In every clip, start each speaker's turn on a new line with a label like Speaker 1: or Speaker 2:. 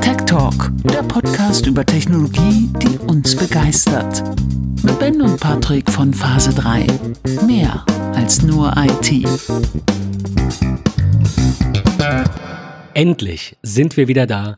Speaker 1: Tech Talk, der Podcast über Technologie, die uns begeistert. Mit Ben und Patrick von Phase 3. Mehr als nur IT.
Speaker 2: Endlich sind wir wieder da.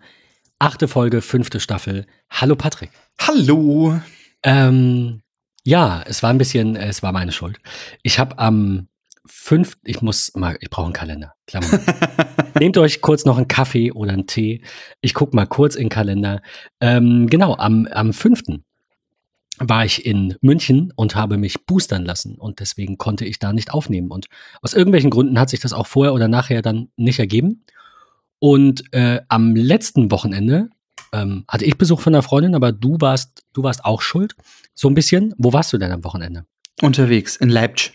Speaker 2: Achte Folge, fünfte Staffel. Hallo Patrick.
Speaker 3: Hallo.
Speaker 2: Ähm, ja, es war ein bisschen, es war meine Schuld. Ich habe am fünf, ich muss mal, ich brauche einen Kalender. Klammer. Nehmt euch kurz noch einen Kaffee oder einen Tee. Ich gucke mal kurz in den Kalender. Ähm, genau, am, am fünften war ich in München und habe mich boostern lassen und deswegen konnte ich da nicht aufnehmen. Und aus irgendwelchen Gründen hat sich das auch vorher oder nachher dann nicht ergeben. Und äh, am letzten Wochenende ähm, hatte ich Besuch von einer Freundin, aber du warst, du warst auch schuld. So ein bisschen. Wo warst du denn am Wochenende?
Speaker 3: Unterwegs in Leipzig.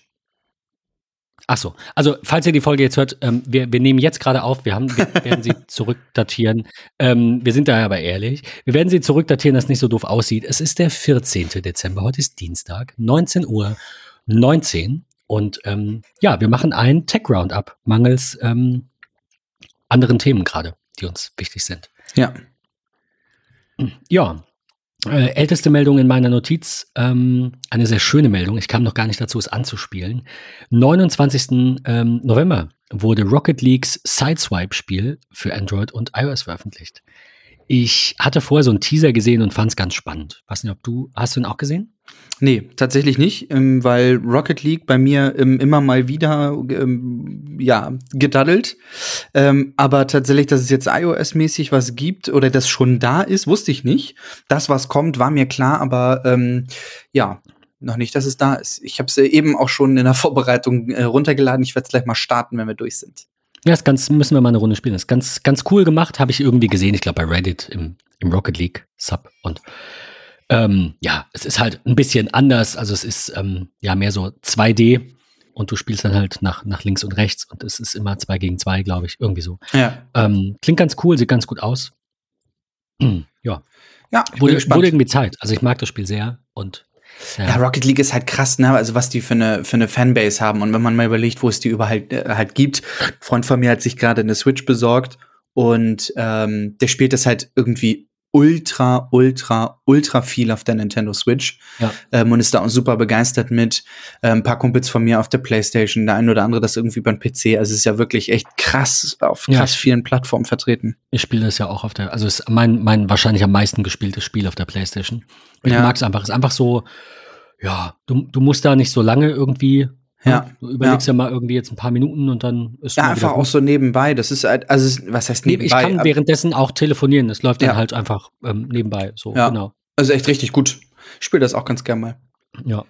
Speaker 2: Ach so, also falls ihr die Folge jetzt hört, ähm, wir, wir nehmen jetzt gerade auf, wir, haben, wir werden sie zurückdatieren. Ähm, wir sind da aber ehrlich. Wir werden sie zurückdatieren, dass es nicht so doof aussieht. Es ist der 14. Dezember, heute ist Dienstag, 19 Uhr 19. Und ähm, ja, wir machen ein Tech-Roundup, mangels ähm, anderen Themen gerade, die uns wichtig sind.
Speaker 3: Ja.
Speaker 2: Ja, äh, älteste Meldung in meiner Notiz, ähm, eine sehr schöne Meldung, ich kam noch gar nicht dazu, es anzuspielen. 29. Ähm, November wurde Rocket Leagues Sideswipe-Spiel für Android und iOS veröffentlicht. Ich hatte vorher so einen Teaser gesehen und fand es ganz spannend. Weiß nicht, ob du, hast du ihn auch gesehen?
Speaker 3: Nee, tatsächlich nicht, ähm, weil Rocket League bei mir ähm, immer mal wieder ähm, ja, gedaddelt. Aber tatsächlich, dass es jetzt iOS-mäßig was gibt oder das schon da ist, wusste ich nicht. Das, was kommt, war mir klar, aber ja, noch nicht, dass es da ist. Ich habe es eben auch schon in der Vorbereitung äh, runtergeladen. Ich werde es gleich mal starten, wenn wir durch sind.
Speaker 2: Ja, ist ganz, müssen wir mal eine Runde spielen. Das ist ganz, ganz cool gemacht, habe ich irgendwie gesehen. Ich glaube bei Reddit im, im Rocket League Sub und ähm, ja, es ist halt ein bisschen anders. Also es ist ähm, ja mehr so 2D und du spielst dann halt nach, nach links und rechts und es ist immer 2 gegen 2, glaube ich. Irgendwie so.
Speaker 3: Ja.
Speaker 2: Ähm, klingt ganz cool, sieht ganz gut aus. Hm, ja.
Speaker 3: Ja,
Speaker 2: wurde, wurde irgendwie Zeit. Also ich mag das Spiel sehr und
Speaker 3: ja. ja. Rocket League ist halt krass, ne? Also was die für eine für eine Fanbase haben und wenn man mal überlegt, wo es die überall äh, halt gibt. Ein Freund von mir hat sich gerade eine Switch besorgt und ähm, der spielt das halt irgendwie ultra, ultra, ultra viel auf der Nintendo Switch
Speaker 2: ja.
Speaker 3: ähm, und ist da auch super begeistert mit. Ähm, ein paar Kumpels von mir auf der Playstation, der ein oder andere das irgendwie beim PC. Also es ist ja wirklich echt krass auf krass ja. vielen Plattformen vertreten.
Speaker 2: Ich spiele das ja auch auf der, also es ist mein, mein wahrscheinlich am meisten gespieltes Spiel auf der Playstation. Ich ja. mag es einfach. Es ist einfach so, ja, du, du musst da nicht so lange irgendwie
Speaker 3: ja.
Speaker 2: Du überlegst ja. ja. mal irgendwie jetzt ein paar Minuten und dann
Speaker 3: ist Ja, einfach auch so nebenbei. Das ist halt, also was heißt nebenbei?
Speaker 2: Ich kann währenddessen auch telefonieren. Das läuft dann ja. halt einfach ähm, nebenbei. So,
Speaker 3: ja.
Speaker 2: genau.
Speaker 3: Also echt richtig gut. Ich spiele das auch ganz gern mal.
Speaker 2: Ja.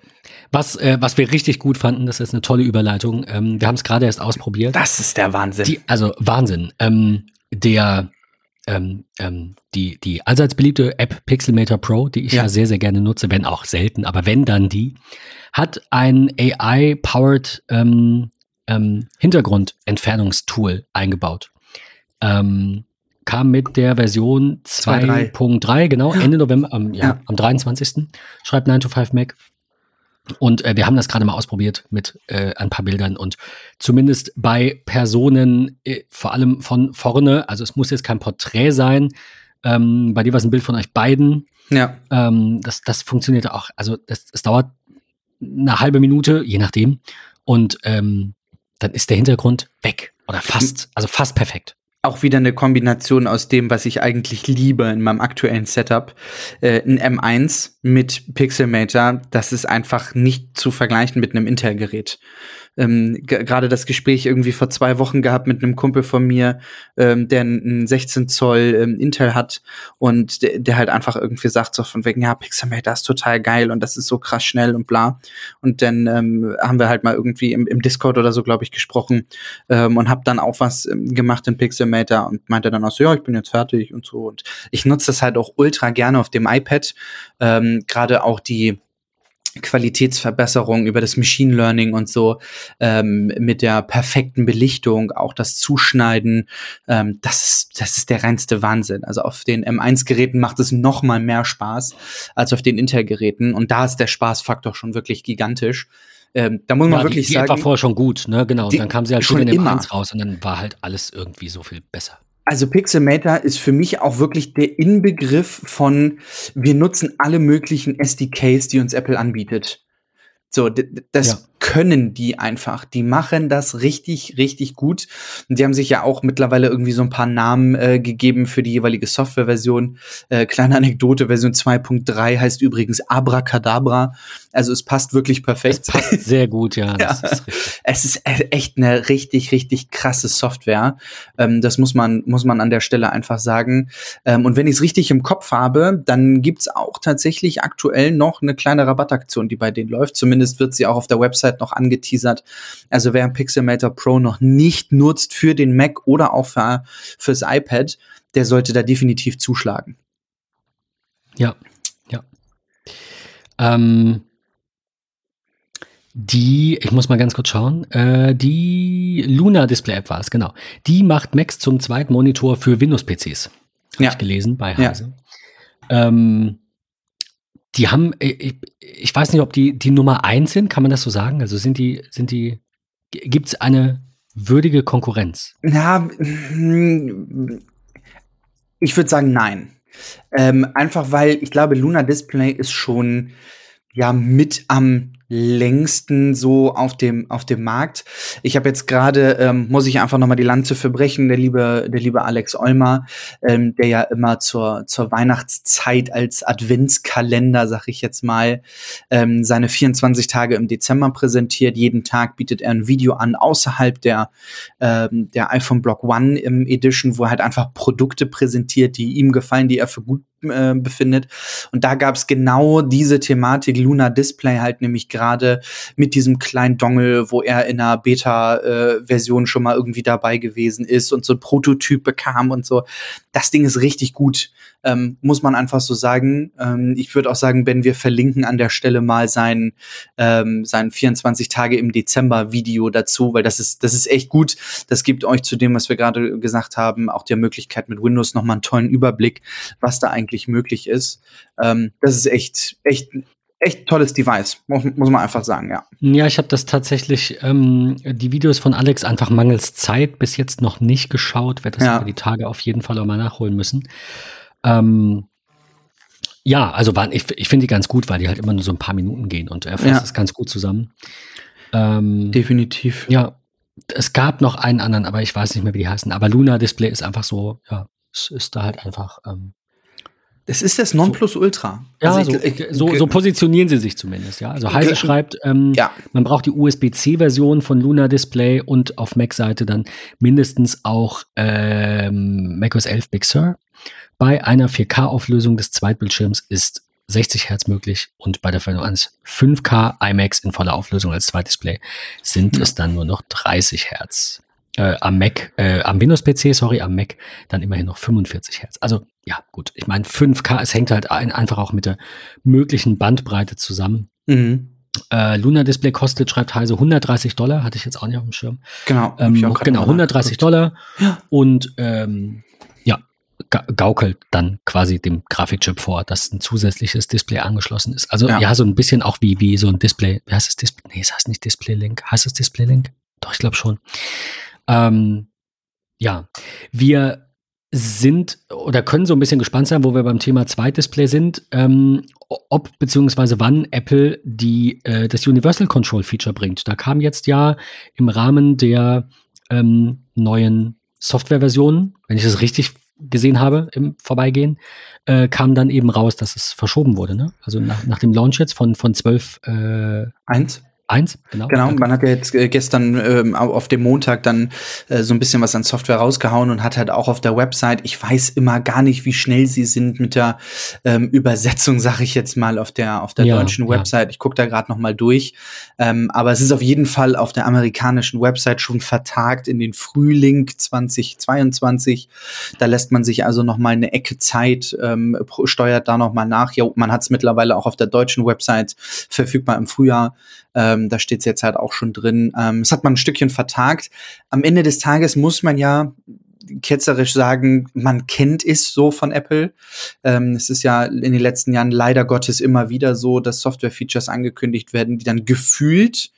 Speaker 2: Was, äh, was wir richtig gut fanden, das ist eine tolle Überleitung. Ähm, wir haben es gerade erst ausprobiert.
Speaker 3: Das ist der Wahnsinn.
Speaker 2: Die, also Wahnsinn. Ähm, der ähm, ähm, die, die allseits beliebte App Pixelmator Pro, die ich ja. ja sehr, sehr gerne nutze, wenn auch selten, aber wenn dann die, hat ein AI-powered ähm, ähm, Hintergrundentfernungstool eingebaut. Ähm, kam mit der Version 2.3, genau, Ende November, ähm, ja, ja, am 23. Schreibt 9 to 5 Mac. Und äh, wir haben das gerade mal ausprobiert mit äh, ein paar Bildern und zumindest bei Personen, äh, vor allem von vorne, also es muss jetzt kein Porträt sein, ähm, bei dir war es ein Bild von euch beiden.
Speaker 3: Ja.
Speaker 2: Ähm, das, das funktioniert auch, also es dauert eine halbe Minute, je nachdem. Und ähm, dann ist der Hintergrund weg. Oder fast, also fast perfekt
Speaker 3: auch wieder eine Kombination aus dem, was ich eigentlich liebe in meinem aktuellen Setup. Äh, ein M1 mit Pixelmator, das ist einfach nicht zu vergleichen mit einem Intel-Gerät ähm, gerade das Gespräch irgendwie vor zwei Wochen gehabt mit einem Kumpel von mir, ähm, der einen 16 Zoll ähm, Intel hat und der, der halt einfach irgendwie sagt so von wegen, ja, Pixelmator ist total geil und das ist so krass schnell und bla. Und dann ähm, haben wir halt mal irgendwie im, im Discord oder so, glaube ich, gesprochen ähm, und habe dann auch was ähm, gemacht in Pixelmator und meinte dann auch so, ja, ich bin jetzt fertig und so. Und ich nutze das halt auch ultra gerne auf dem iPad. Ähm, gerade auch die Qualitätsverbesserung über das Machine Learning und so ähm, mit der perfekten Belichtung, auch das Zuschneiden, ähm, das ist das ist der reinste Wahnsinn. Also auf den M1-Geräten macht es noch mal mehr Spaß als auf den Intel-Geräten und da ist der Spaßfaktor schon wirklich gigantisch. Ähm, da muss man
Speaker 2: ja,
Speaker 3: wirklich
Speaker 2: die, die
Speaker 3: sagen.
Speaker 2: App war vorher schon gut, ne? Genau.
Speaker 3: Die-
Speaker 2: und dann kam sie halt
Speaker 3: schon
Speaker 2: schon in dem
Speaker 3: immer.
Speaker 2: 1 raus und dann war halt alles irgendwie so viel besser.
Speaker 3: Also Pixelmator ist für mich auch wirklich der Inbegriff von, wir nutzen alle möglichen SDKs, die uns Apple anbietet. So, das
Speaker 2: Ja.
Speaker 3: können die einfach. Die machen das richtig, richtig gut. Und die haben sich ja auch mittlerweile irgendwie so ein paar Namen äh, gegeben für die jeweilige Softwareversion. Äh, kleine Anekdote, Version 2.3 heißt übrigens Abracadabra. Also es passt wirklich
Speaker 2: Es
Speaker 3: perfekt.
Speaker 2: passt sehr gut, ja.
Speaker 3: Ja.
Speaker 2: ist.
Speaker 3: Es ist e- echt eine richtig, richtig krasse Software. Ähm, das muss man, muss man an der Stelle einfach sagen. Ähm, und wenn ich es richtig im Kopf habe, dann gibt's auch tatsächlich aktuell noch eine kleine Rabattaktion, die bei denen läuft. Zumindest wird sie auch auf der Website noch angeteasert. Also wer Pixelmator Pro noch nicht nutzt für den Mac oder auch für, fürs iPad, der sollte da definitiv zuschlagen.
Speaker 2: Ja, ja. Ähm, die, ich muss mal ganz kurz schauen, äh, die Luna Display App war es, genau. Die macht Macs zum zweiten Monitor für Windows-PCs. Habe
Speaker 3: Ja.
Speaker 2: ich gelesen bei
Speaker 3: Ja.
Speaker 2: Heise. Ähm, die haben, äh, ich, ich weiß nicht, ob die die Nummer eins sind, kann man das so sagen? Also sind die, sind die, gibt es eine würdige Konkurrenz?
Speaker 3: Ja, ich würde sagen nein. Ähm, einfach weil ich glaube, Luna Display ist schon ja mit am längsten so auf dem auf dem Markt. Ich habe jetzt gerade ähm, muss ich einfach noch mal die Lanze verbrechen, der liebe der liebe Alex Olmer, ähm, der ja immer zur zur Weihnachtszeit als Adventskalender, sag ich jetzt mal, ähm, seine 24 Tage im Dezember präsentiert. Jeden Tag bietet er ein Video an außerhalb der ähm, der iPhone Block One im Edition, wo er halt einfach Produkte präsentiert, die ihm gefallen, die er für gut äh, befindet. Und da gab es genau diese Thematik Luna Display halt nämlich gerade mit diesem kleinen Dongle, wo er in einer Beta-Version schon mal irgendwie dabei gewesen ist und so ein Prototyp bekam und so. Das Ding ist richtig gut, ähm, muss man einfach so sagen. Ähm, ich würde auch sagen, Ben, wir verlinken an der Stelle mal sein, ähm, sein 24 Tage im Dezember Video dazu, weil das ist, das ist echt gut. Das gibt euch zu dem, was wir gerade gesagt haben, auch die Möglichkeit mit Windows nochmal einen tollen Überblick, was da eigentlich möglich ist. Ähm, das ist echt, echt, echt tolles Device, muss, muss man einfach sagen, ja.
Speaker 2: Ja, ich habe das tatsächlich, ähm, die Videos von Alex einfach mangels Zeit bis jetzt noch nicht geschaut, werde das
Speaker 3: Ja.
Speaker 2: über die Tage auf jeden Fall auch mal nachholen müssen. Ähm, ja, also waren, ich, ich finde die ganz gut, weil die halt immer nur so ein paar Minuten gehen und er fasst
Speaker 3: Ja.
Speaker 2: es ganz gut zusammen. Ähm,
Speaker 3: Definitiv.
Speaker 2: ja, es gab noch einen anderen, aber ich weiß nicht mehr, wie die heißen. Aber Luna Display ist einfach so, ja, es ist da halt einfach. Ähm,
Speaker 3: Es ist das Nonplusultra.
Speaker 2: ja,
Speaker 3: Also
Speaker 2: so,
Speaker 3: ich- ich-
Speaker 2: so, so positionieren sie sich zumindest, ja. Also Heise schreibt, ähm,
Speaker 3: Ja.
Speaker 2: man braucht die USB-C-Version von Luna Display und auf Mac-Seite dann mindestens auch ähm, macOS 11 Big Sur. Bei einer 4K-Auflösung des Zweitbildschirms ist 60 Hertz möglich und bei der Verwendung eines 5K iMacs in voller Auflösung als Zweitdisplay sind es dann nur noch 30 Hertz. Äh, am Mac, äh, am Windows-PC, sorry, am Mac dann immerhin noch 45 Hertz. Also ja, gut. Ich meine, 5K, es hängt halt ein, einfach auch mit der möglichen Bandbreite zusammen.
Speaker 3: Mhm.
Speaker 2: Äh, Luna Display kostet, schreibt Heise, 130 Dollar, hatte ich jetzt auch nicht auf dem Schirm.
Speaker 3: Genau.
Speaker 2: Ähm, genau,
Speaker 3: mal
Speaker 2: 130
Speaker 3: nachgeguckt.
Speaker 2: Dollar.
Speaker 3: Ja.
Speaker 2: Und ähm, ja, ga gaukelt dann quasi dem Grafikchip vor, dass ein zusätzliches Display angeschlossen ist. Also ja,
Speaker 3: Ja.
Speaker 2: so ein bisschen auch wie, wie so ein Display. Wie heißt das Display? Nee, es heißt nicht Display Link. Heißt es Display Link? Doch, ich glaube schon. Ähm, ja, wir sind oder können so ein bisschen gespannt sein, wo wir beim Thema Zweitdisplay sind, ähm, ob beziehungsweise wann Apple die, äh, das Universal Control Feature bringt. Da kam jetzt ja im Rahmen der ähm, neuen Softwareversionen, wenn ich das richtig gesehen habe im Vorbeigehen, äh, kam dann eben raus, dass es verschoben wurde. Ne? Also nach, nach dem Launch jetzt von, von 12 äh,
Speaker 3: Eins.
Speaker 2: 1, genau.
Speaker 3: Genau,
Speaker 2: danke.
Speaker 3: man hat ja jetzt äh, gestern ähm, au- auf dem Montag dann äh, so ein bisschen was an Software rausgehauen und hat halt auch auf der Website, ich weiß immer gar nicht, wie schnell sie sind mit der ähm, Übersetzung, sag ich jetzt mal, auf der, auf der
Speaker 2: Ja,
Speaker 3: deutschen
Speaker 2: ja.
Speaker 3: Website. Ich gucke da gerade noch mal durch. Ähm, aber es ist auf jeden Fall auf der amerikanischen Website schon vertagt in den Frühling 2022. Da lässt man sich also noch mal eine Ecke Zeit, ähm, steuert da noch mal nach. Ja, man hat es mittlerweile auch auf der deutschen Website verfügbar im Frühjahr. Ähm, da steht es jetzt halt auch schon drin. Ähm, das hat man ein Stückchen vertagt. Am Ende des Tages muss man ja ketzerisch sagen, man kennt es so von Apple. Ähm, es ist ja in den letzten Jahren leider Gottes immer wieder so, dass Software-Features angekündigt werden, die dann gefühlt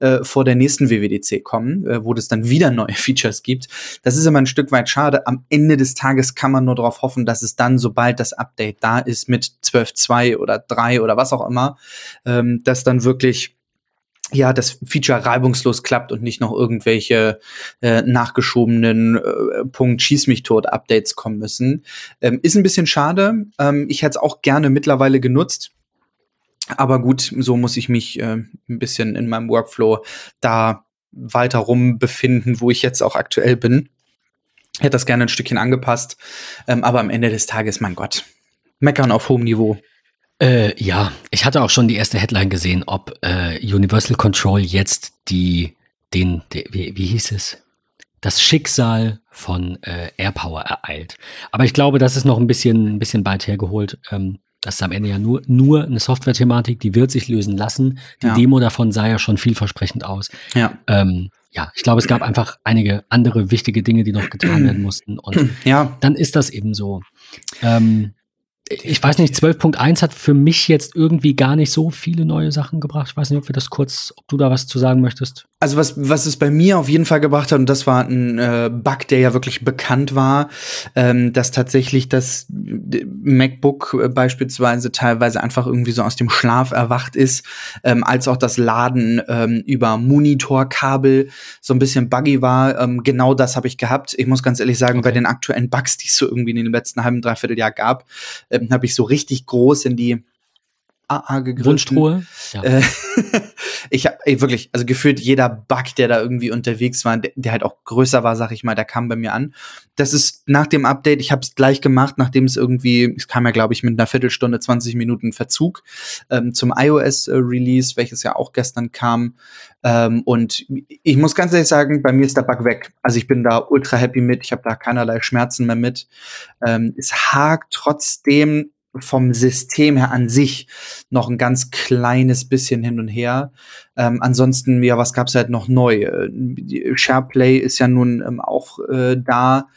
Speaker 3: äh, vor der nächsten WWDC kommen, äh, wo es dann wieder neue Features gibt. Das ist immer ein Stück weit schade. Am Ende des Tages kann man nur darauf hoffen, dass es dann, sobald das Update da ist mit 12.2 oder 3 oder was auch immer, ähm, dass dann wirklich ja, das Feature reibungslos klappt und nicht noch irgendwelche äh, nachgeschobenen äh, Punkt Schieß mich tot Updates kommen müssen. Ähm, ist ein bisschen schade. Ähm, ich hätte es auch gerne mittlerweile genutzt. Aber gut, so muss ich mich äh, ein bisschen in meinem Workflow da weiter rum befinden, wo ich jetzt auch aktuell bin. Hätte das gerne ein Stückchen angepasst. Ähm, aber am Ende des Tages, mein Gott, meckern auf hohem Niveau.
Speaker 2: Äh, ja, ich hatte auch schon die erste Headline gesehen, ob äh, Universal Control jetzt die, den, die, wie, wie hieß es? Das Schicksal von äh, AirPower ereilt. Aber ich glaube, das ist noch ein bisschen, ein bisschen weit hergeholt. Ähm, das ist am Ende ja nur, nur eine Software-Thematik, die wird sich lösen lassen. Die ja. Demo davon sah ja schon vielversprechend aus.
Speaker 3: Ja.
Speaker 2: Ähm, ja, ich glaube, es gab einfach einige andere wichtige Dinge, die noch getan werden mussten. Und ja. dann ist das eben so. Ähm, ich weiß nicht, 12.1 hat für mich jetzt irgendwie gar nicht so viele neue Sachen gebracht. Ich weiß nicht, ob wir das kurz, ob du da was zu sagen möchtest.
Speaker 3: Also was, was es bei mir auf jeden Fall gebracht hat, und das war ein äh, Bug, der ja wirklich bekannt war, ähm, dass tatsächlich das MacBook äh, beispielsweise teilweise einfach irgendwie so aus dem Schlaf erwacht ist, ähm, als auch das Laden ähm, über Monitorkabel so ein bisschen buggy war. Ähm, genau das habe ich gehabt. Ich muss ganz ehrlich sagen, okay. bei den aktuellen Bugs, die es so irgendwie in den letzten halben, dreiviertel Jahr gab, ähm, habe ich so richtig groß in die AA gegriffen.
Speaker 2: Wunschtruhe.
Speaker 3: Ja. Äh, ich habe wirklich, also gefühlt jeder Bug, der da irgendwie unterwegs war, der, der, halt auch größer war, sag ich mal, der kam bei mir an. Das ist nach dem Update, ich habe es gleich gemacht, nachdem es irgendwie, es kam ja, glaube ich, mit einer Viertelstunde, 20 Minuten Verzug ähm, zum iOS-Release, welches ja auch gestern kam. Ähm, und ich muss ganz ehrlich sagen, bei mir ist der Bug weg. Also ich bin da ultra happy mit, ich habe da keinerlei Schmerzen mehr mit. Ähm, es hakt trotzdem vom System her an sich noch ein ganz kleines bisschen hin und her. Ähm, ansonsten, ja, was gab's halt noch neu? Äh, SharePlay ist ja nun ähm, auch äh, da.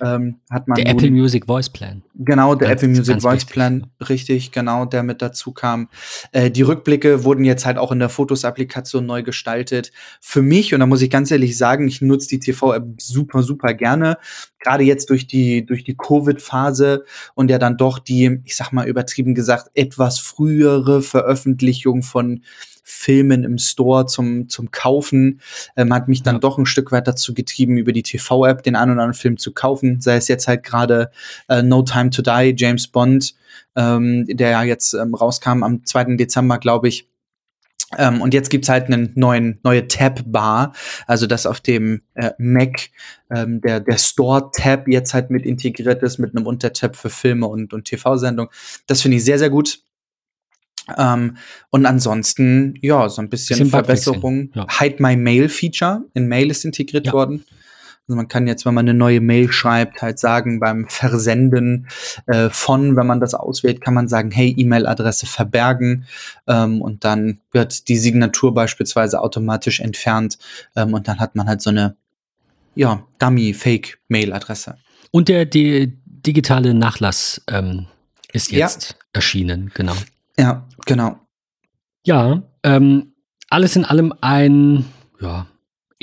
Speaker 3: Ähm, hat man
Speaker 2: der Apple Music Voice Plan.
Speaker 3: Genau, der ganz, Apple Music Voice wichtig. Plan, richtig, genau, der mit dazu kam. Äh, die Rückblicke wurden jetzt halt auch in der Fotos-Applikation neu gestaltet. Für mich, und da muss ich ganz ehrlich sagen, ich nutze die TV-App super, super gerne. Gerade jetzt durch die, durch die Covid-Phase und ja dann doch die, ich sag mal übertrieben gesagt, etwas frühere Veröffentlichung von Filmen im Store zum, zum Kaufen, ähm, hat mich dann ja. doch ein Stück weit dazu getrieben, über die TV-App den einen oder anderen Film zu kaufen. Sei es jetzt halt gerade äh, No Time to Die, James Bond, ähm, der ja jetzt ähm, rauskam am 2. Dezember, glaube ich. Ähm, und jetzt gibt's halt einen neuen, neue Tab-Bar, also das auf dem äh, Mac ähm, der, der Store-Tab jetzt halt mit integriert ist, mit einem Untertab für Filme und, und TV-Sendungen. Das finde ich sehr, sehr gut. Ähm, und ansonsten, ja, so ein bisschen, bisschen Verbesserung. Ja. Hide My Mail Feature in Mail ist integriert ja. worden. Also man kann jetzt, wenn man eine neue Mail schreibt, halt sagen, beim Versenden äh, von, wenn man das auswählt, kann man sagen, hey, E-Mail-Adresse verbergen ähm, und dann wird die Signatur beispielsweise automatisch entfernt ähm, und dann hat man halt so eine, ja, Dummy-Fake-Mail-Adresse.
Speaker 2: Und der die digitale Nachlass ähm, ist jetzt ja. erschienen, genau.
Speaker 3: Ja, genau.
Speaker 2: Ja, ähm, alles in allem ein, ja,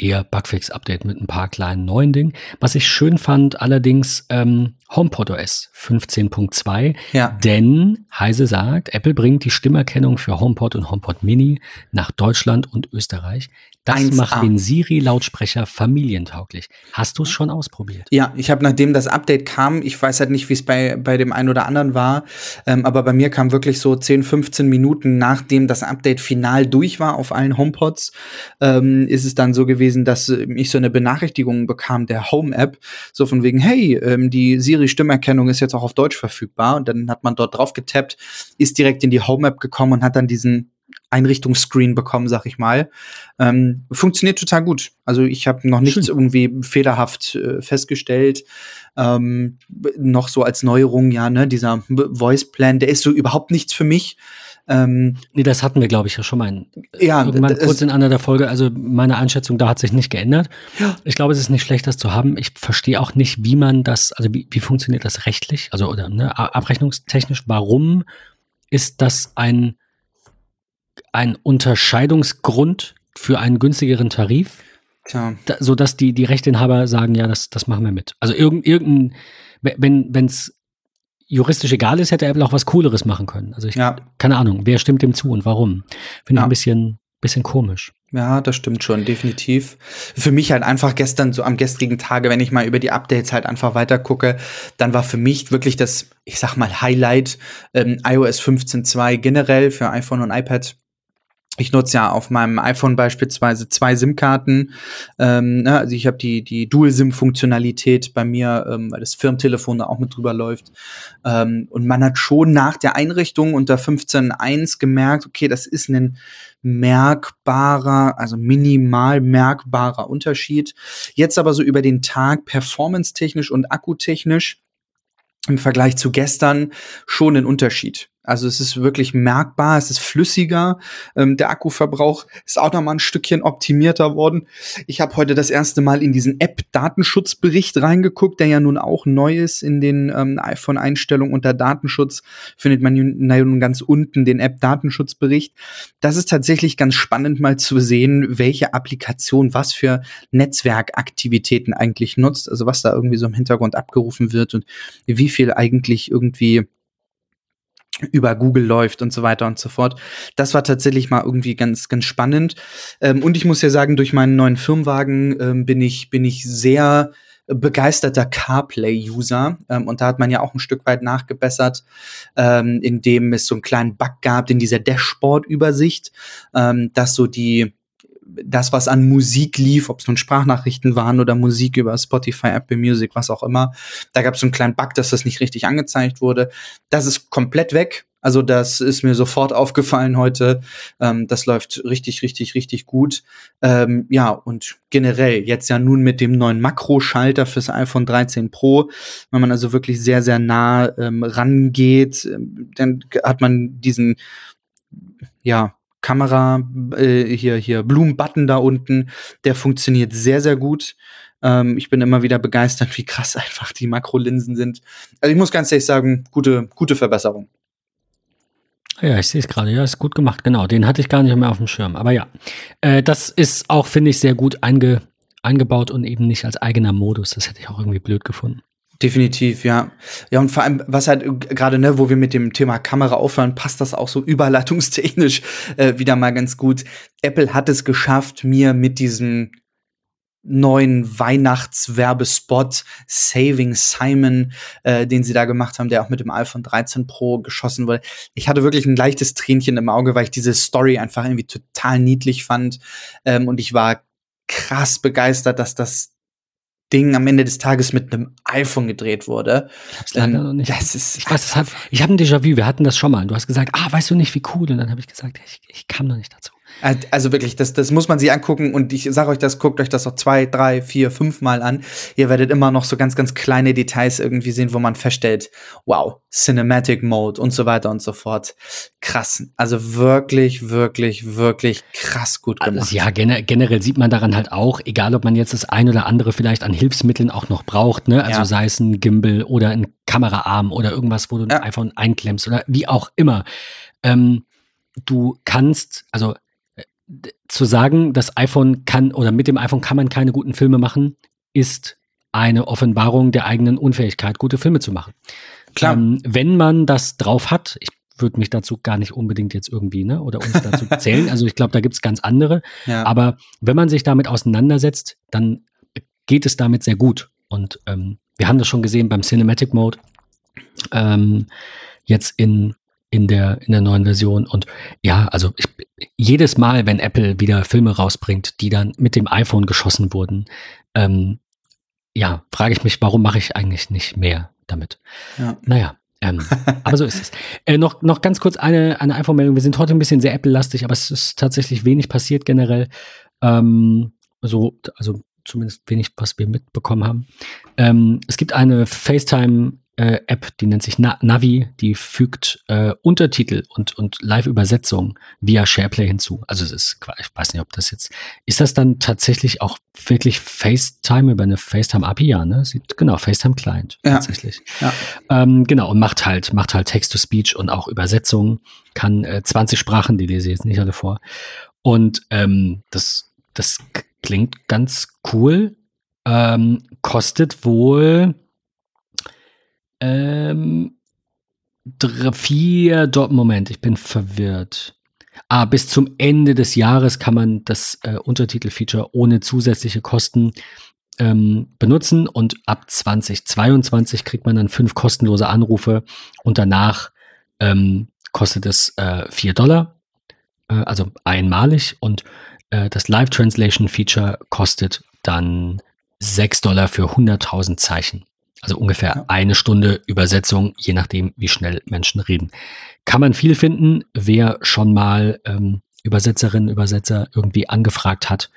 Speaker 2: eher Bugfix-Update mit ein paar kleinen neuen Dingen. Was ich schön fand, allerdings ähm, HomePod OS 15.2. Ja. Denn Heise sagt, Apple bringt die Stimmerkennung für HomePod und HomePod Mini nach Deutschland und Österreich. Das 1A. macht den Siri-Lautsprecher familientauglich. Hast du es schon ausprobiert?
Speaker 3: Ja, ich habe nachdem das Update kam, ich weiß halt nicht, wie es bei, bei dem einen oder anderen war, ähm, aber bei mir kam wirklich so 10, 15 Minuten nachdem das Update final durch war auf allen HomePods, ähm, ist es dann so gewesen, dass ich so eine Benachrichtigung bekam der Home-App, so von wegen, hey, ähm, die Siri-Stimmerkennung ist jetzt auch auf Deutsch verfügbar. Und dann hat man dort drauf getappt, ist direkt in die Home-App gekommen und hat dann diesen Einrichtungsscreen bekommen, sag ich mal. Ähm, funktioniert total gut. Also ich habe noch nichts Schön. irgendwie fehlerhaft äh, festgestellt. Ähm, noch so als Neuerung, ja, ne, dieser Voice Plan, der ist so überhaupt nichts für mich.
Speaker 2: Ähm, nee, das hatten wir, glaube ich, ja schon mal in, ja, irgendwann kurz in einer der Folge. Also meine Einschätzung da hat sich nicht geändert. Ja. Ich glaube, es ist nicht schlecht, das zu haben. Ich verstehe auch nicht, wie man das, also wie, wie funktioniert das rechtlich, also oder ne, abrechnungstechnisch. Warum ist das ein ein Unterscheidungsgrund für einen günstigeren Tarif,
Speaker 3: Tja.
Speaker 2: da, sodass die, die Rechteinhaber sagen, ja, das, das machen wir mit. Also irgend, irgendein, wenn es juristisch egal ist, hätte Apple auch was Cooleres machen können. Also ich,
Speaker 3: Ja.
Speaker 2: keine Ahnung, wer stimmt dem zu und warum? Finde ich
Speaker 3: Ja.
Speaker 2: ein bisschen, bisschen komisch.
Speaker 3: Ja, das stimmt schon, definitiv. Für mich halt einfach gestern, so am gestrigen Tage, wenn ich mal über die Updates halt einfach weiter gucke, dann war für mich wirklich das, ich sag mal, Highlight ähm, iOS 15.2 generell für iPhone und iPad. Ich nutze ja auf meinem iPhone beispielsweise zwei SIM-Karten. Ähm, ne, also ich habe die, die Dual-SIM-Funktionalität bei mir, ähm, weil das Firmentelefon da auch mit drüber läuft. Ähm, und man hat schon nach der Einrichtung unter 15.1 gemerkt, okay, das ist ein merkbarer, also minimal merkbarer Unterschied. Jetzt aber so über den Tag performance-technisch und akkutechnisch im Vergleich zu gestern schon ein Unterschied. Also es ist wirklich merkbar, es ist flüssiger. Ähm, der Akkuverbrauch ist auch noch mal ein Stückchen optimierter worden. Ich habe heute das erste Mal in diesen App-Datenschutzbericht reingeguckt, der ja nun auch neu ist in den ähm, iPhone-Einstellungen unter Datenschutz. Findet man nun ganz unten den App-Datenschutzbericht. Das ist tatsächlich ganz spannend mal zu sehen, welche Applikation was für Netzwerkaktivitäten eigentlich nutzt. Also was da irgendwie so im Hintergrund abgerufen wird und wie viel eigentlich irgendwie über Google läuft und so weiter und so fort. Das war tatsächlich mal irgendwie ganz, ganz spannend. Ähm, und ich muss ja sagen, durch meinen neuen Firmenwagen ähm, bin ich, bin ich sehr begeisterter CarPlay-User. Ähm, und da hat man ja auch ein Stück weit nachgebessert, ähm, indem es so einen kleinen Bug gab in dieser Dashboard-Übersicht, ähm, dass so die, das, was an Musik lief, ob es nun Sprachnachrichten waren oder Musik über Spotify, Apple Music, was auch immer, da gab es so einen kleinen Bug, dass das nicht richtig angezeigt wurde. Das ist komplett weg. Also das ist mir sofort aufgefallen heute. Ähm, das läuft richtig, richtig, richtig gut. Ähm, ja, und generell jetzt ja nun mit dem neuen Makroschalter fürs iPhone 13 Pro, wenn man also wirklich sehr, sehr nah ähm, rangeht, ähm, dann hat man diesen, ja, Kamera, äh, hier, hier, Blumen-Button da unten, der funktioniert sehr, sehr gut. Ähm, ich bin immer wieder begeistert, wie krass einfach die Makrolinsen sind. Also ich muss ganz ehrlich sagen, gute, gute Verbesserung.
Speaker 2: Ja, ich sehe es gerade. Ja, ist gut gemacht. Genau, den hatte ich gar nicht mehr auf dem Schirm. Aber ja, äh, das ist auch, finde ich, sehr gut einge eingebaut und eben nicht als eigener Modus. Das hätte ich auch irgendwie blöd gefunden.
Speaker 3: Definitiv, ja. Ja, und vor allem, was halt gerade, ne, wo wir mit dem Thema Kamera aufhören, passt das auch so überleitungstechnisch äh, wieder mal ganz gut. Apple hat es geschafft, mir mit diesem neuen Weihnachtswerbespot Saving Simon, äh, den sie da gemacht haben, der auch mit dem iPhone 13 Pro geschossen wurde. Ich hatte wirklich ein leichtes Tränchen im Auge, weil ich diese Story einfach irgendwie total niedlich fand. Ähm, und ich war krass begeistert, dass das Ding am Ende des Tages mit einem iPhone gedreht wurde.
Speaker 2: Ich
Speaker 3: Ähm,
Speaker 2: noch nicht.
Speaker 3: Das ist
Speaker 2: Ich weiß, das hat, ich habe ein Déjà-vu, wir hatten das schon mal. Du hast gesagt, ah, weißt du nicht, wie cool? Und dann habe ich gesagt, ich, ich kam noch nicht dazu.
Speaker 3: Also wirklich, das, das muss man sich angucken und ich sage euch das, guckt euch das auch zwei, drei, vier, fünf Mal an. Ihr werdet immer noch so ganz, ganz kleine Details irgendwie sehen, wo man feststellt, wow, Cinematic Mode und so weiter und so fort. Krass. Also wirklich, wirklich, wirklich krass gut gemacht.
Speaker 2: Also, ja, gener generell sieht man daran halt auch, egal ob man jetzt das ein oder andere vielleicht an Hilfsmitteln auch noch braucht, ne? Also
Speaker 3: Ja.
Speaker 2: sei es ein Gimbal oder ein Kameraarm oder irgendwas, wo du
Speaker 3: Ja.
Speaker 2: ein iPhone einklemmst oder wie auch immer. Ähm, du kannst, also äh, zu sagen, das iPhone kann oder mit dem iPhone kann man keine guten Filme machen, ist eine Offenbarung der eigenen Unfähigkeit, gute Filme zu machen.
Speaker 3: Klar.
Speaker 2: Ähm, wenn man das drauf hat, ich würde mich dazu gar nicht unbedingt jetzt irgendwie, ne, oder uns dazu zählen. Also ich glaube, da gibt's ganz andere.
Speaker 3: ja.
Speaker 2: Aber wenn man sich damit auseinandersetzt, dann geht es damit sehr gut. Und ähm, wir haben das schon gesehen beim Cinematic Mode, ähm, jetzt in, in, der, in der neuen Version. Und ja, also ich, jedes Mal, wenn Apple wieder Filme rausbringt, die dann mit dem iPhone geschossen wurden, ähm, ja, frage ich mich, warum mache ich eigentlich nicht mehr damit?
Speaker 3: ja.
Speaker 2: Naja, ähm, aber so ist es. Äh, noch, noch ganz kurz eine, eine iPhone-Meldung. Wir sind heute ein bisschen sehr Apple-lastig, aber es ist tatsächlich wenig passiert generell. Ähm, so, also zumindest wenig, was wir mitbekommen haben. Ähm, es gibt eine FaceTime-App, die nennt sich Na Navi, die fügt äh, Untertitel und, und Live-Übersetzung via SharePlay hinzu. Also es ist, ich weiß nicht, ob das jetzt, ist das dann tatsächlich auch wirklich FaceTime über eine FaceTime-API? Ja, ne? Sieht, genau, FaceTime-Client
Speaker 3: Ja.
Speaker 2: tatsächlich.
Speaker 3: Ja.
Speaker 2: Ähm, genau, und macht halt, macht halt Text-to-Speech und auch Übersetzungen, kann äh, 20 Sprachen, die lese ich jetzt nicht alle vor. Und ähm, das, das klingt ganz cool. Ähm, kostet wohl ähm, drei, vier, dort, Moment, ich bin verwirrt. Ah, bis zum Ende des Jahres kann man das äh, Untertitel-Feature ohne zusätzliche Kosten ähm, benutzen und ab 2022 kriegt man dann fünf kostenlose Anrufe und danach ähm, kostet es äh, 4 Dollar, äh, also einmalig und äh, das Live Translation Feature kostet dann 6 Dollar für 100.000 Zeichen. Also ungefähr ja. eine Stunde Übersetzung, je nachdem, wie schnell Menschen reden. Kann man viel finden, wer schon mal ähm, Übersetzerinnen, Übersetzer irgendwie angefragt hat,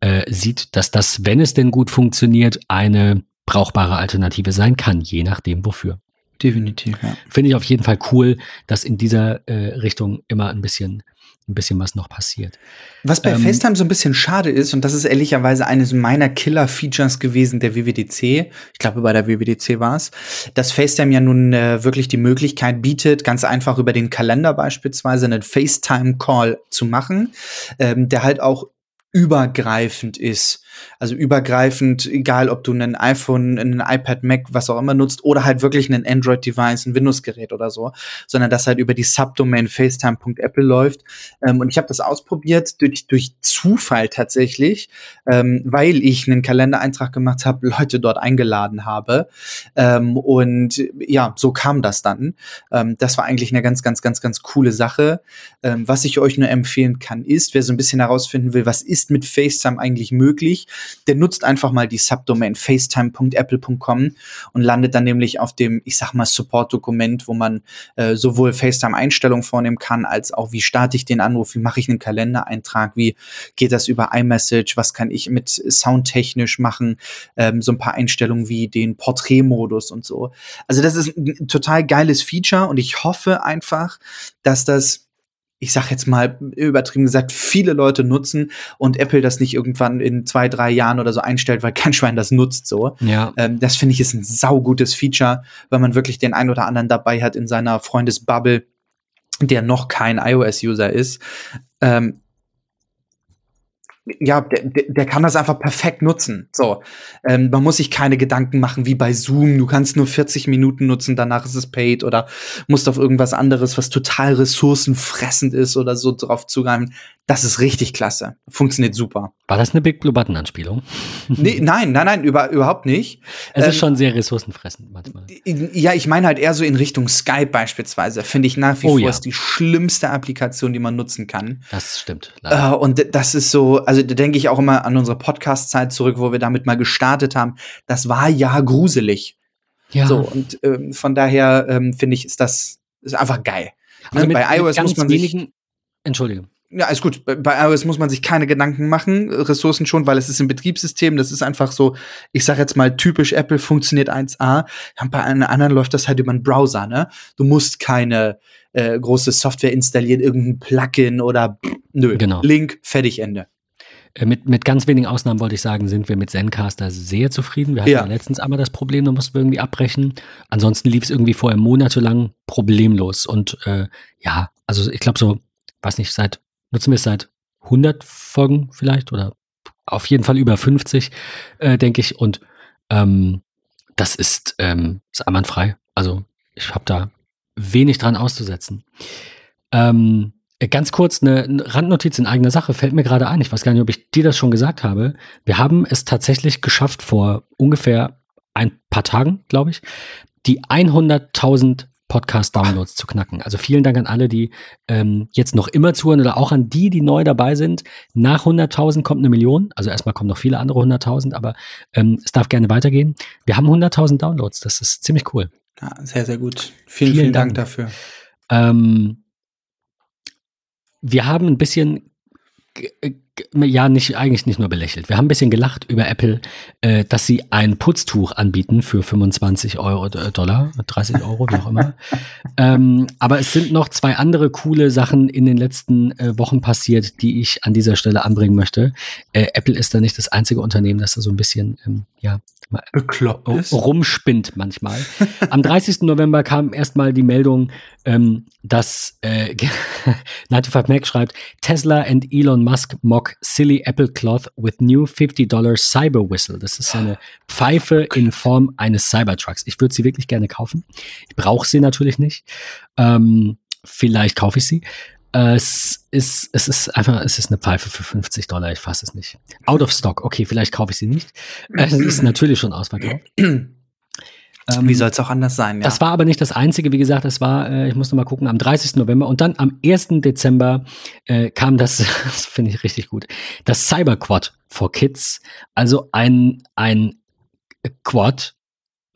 Speaker 2: äh, sieht, dass das, wenn es denn gut funktioniert, eine brauchbare Alternative sein kann, je nachdem wofür.
Speaker 3: Definitiv, ja.
Speaker 2: Finde ich auf jeden Fall cool, dass in dieser äh, Richtung immer ein bisschen ein bisschen was noch passiert.
Speaker 3: Was bei ähm, FaceTime so ein bisschen schade ist, und das ist ehrlicherweise eines meiner Killer-Features gewesen der WWDC, ich glaube bei der WWDC war es, dass FaceTime ja nun äh, wirklich die Möglichkeit bietet, ganz einfach über den Kalender beispielsweise einen FaceTime-Call zu machen, ähm, der halt auch übergreifend ist. Also übergreifend, egal ob du ein iPhone, ein iPad, Mac, was auch immer nutzt oder halt wirklich ein Android-Device, ein Windows-Gerät oder so, sondern das halt über die Subdomain facetime.apple läuft. Ähm, und ich habe das ausprobiert durch, durch Zufall tatsächlich, ähm, weil ich einen Kalendereintrag gemacht habe, Leute dort eingeladen habe. Ähm, und ja, so kam das dann. Ähm, das war eigentlich eine ganz, ganz, ganz, ganz coole Sache. Ähm, was ich euch nur empfehlen kann, ist, wer so ein bisschen herausfinden will, was ist mit FaceTime eigentlich möglich, der nutzt einfach mal die Subdomain facetime.apple.com und landet dann nämlich auf dem, ich sag mal, Support-Dokument, wo man äh, sowohl FaceTime-Einstellungen vornehmen kann, als auch, wie starte ich den Anruf, wie mache ich einen Kalendereintrag, wie geht das über iMessage, was kann ich mit soundtechnisch machen, ähm, so ein paar Einstellungen wie den Porträtmodus und so. Also das ist ein total geiles Feature und ich hoffe einfach, dass das ich sag jetzt mal übertrieben gesagt, viele Leute nutzen und Apple das nicht irgendwann in zwei, drei Jahren oder so einstellt, weil kein Schwein das nutzt so.
Speaker 2: Ja.
Speaker 3: Ähm, das finde ich ist ein saugutes Feature, weil man wirklich den ein oder anderen dabei hat in seiner Freundesbubble, der noch kein iOS-User ist. Ähm, ja, der, der kann das einfach perfekt nutzen. So, ähm, man muss sich keine Gedanken machen wie bei Zoom. Du kannst nur 40 Minuten nutzen, danach ist es paid oder musst auf irgendwas anderes, was total ressourcenfressend ist oder so drauf zugreifen. Das ist richtig klasse. Funktioniert super.
Speaker 2: War das eine Big Blue Button Anspielung?
Speaker 3: Nee, nein, nein, nein, über, überhaupt nicht.
Speaker 2: Es ähm, ist schon sehr ressourcenfressend manchmal.
Speaker 3: Ja, ich meine halt eher so in Richtung Skype beispielsweise. Finde ich nach wie oh, vor ja. ist die schlimmste Applikation, die man nutzen kann.
Speaker 2: Das stimmt.
Speaker 3: Äh, und das ist so, also da denke ich auch immer an unsere Podcast-Zeit zurück, wo wir damit mal gestartet haben. Das war ja gruselig. Ja. So, und ähm, von daher ähm, finde ich, ist das ist einfach geil.
Speaker 2: Also ne? Bei iOS muss man sich. Entschuldige
Speaker 3: ja, ist gut. Bei iOS muss man sich keine Gedanken machen, Ressourcen schon, weil es ist ein Betriebssystem. Das ist einfach so, ich sag jetzt mal typisch Apple funktioniert 1A. bei einem anderen läuft das halt über einen Browser, ne? Du musst keine äh, große Software installieren, irgendein Plugin oder nö.
Speaker 2: Genau.
Speaker 3: Link, fertig, Ende.
Speaker 2: Äh, mit, mit ganz wenigen Ausnahmen wollte ich sagen, sind wir mit Zencaster sehr zufrieden. Wir hatten ja. letztens einmal das Problem, da mussten wir irgendwie abbrechen. Ansonsten lief es irgendwie vorher monatelang problemlos. Und äh, ja, also ich glaube so, weiß nicht, seit nutzen wir es seit 100 Folgen vielleicht oder auf jeden Fall über 50, äh, denke ich. Und ähm, das ist, ähm, ist einwandfrei. Also ich habe da wenig dran auszusetzen. Ähm, ganz kurz eine, eine Randnotiz in eigener Sache fällt mir gerade ein. Ich weiß gar nicht, ob ich dir das schon gesagt habe. Wir haben es tatsächlich geschafft vor ungefähr ein paar Tagen, glaube ich, die 100.000 Podcast-Downloads zu knacken. Also vielen Dank an alle, die ähm, jetzt noch immer zuhören oder auch an die, die neu dabei sind. Nach 100.000 kommt eine Million. Also erstmal kommen noch viele andere 100.000, aber ähm, es darf gerne weitergehen. Wir haben 100.000 Downloads. Das ist ziemlich cool.
Speaker 3: Ja, sehr, sehr gut. Vielen, vielen, vielen Dank, Dank, dafür.
Speaker 2: Ähm, wir haben ein bisschen ja, nicht, eigentlich nicht nur belächelt. Wir haben ein bisschen gelacht über Apple, äh, dass sie ein Putztuch anbieten für 25 Euro, äh, Dollar, 30 Euro, wie auch immer. ähm, aber es sind noch zwei andere coole Sachen in den letzten äh, Wochen passiert, die ich an dieser Stelle anbringen möchte. Äh, Apple ist da nicht das einzige Unternehmen, das da so ein bisschen, ähm, ja,
Speaker 3: bekloppt ist.
Speaker 2: rumspinnt manchmal. Am 30. November kam erstmal die Meldung, ähm, dass äh, 95 Mac schreibt, Tesla and Elon Musk mock silly Apple cloth with new $50 Cyber Whistle. Das ist eine Pfeife in Form eines Cybertrucks. Ich würde sie wirklich gerne kaufen. Ich brauche sie natürlich nicht. Ähm, vielleicht kaufe ich sie. Äh, es ist, es ist einfach, es ist eine Pfeife für 50 Dollar, ich fasse es nicht. Out of stock, okay, vielleicht kaufe ich sie nicht. Es ist natürlich schon ausverkauft.
Speaker 3: Ähm, wie soll es auch anders sein?
Speaker 2: Ja. Das war aber nicht das Einzige, wie gesagt, das war, äh, ich muss noch mal gucken, am 30. November und dann am 1. Dezember äh, kam das, das finde ich richtig gut, das Cyber Quad for Kids, also ein, ein Quad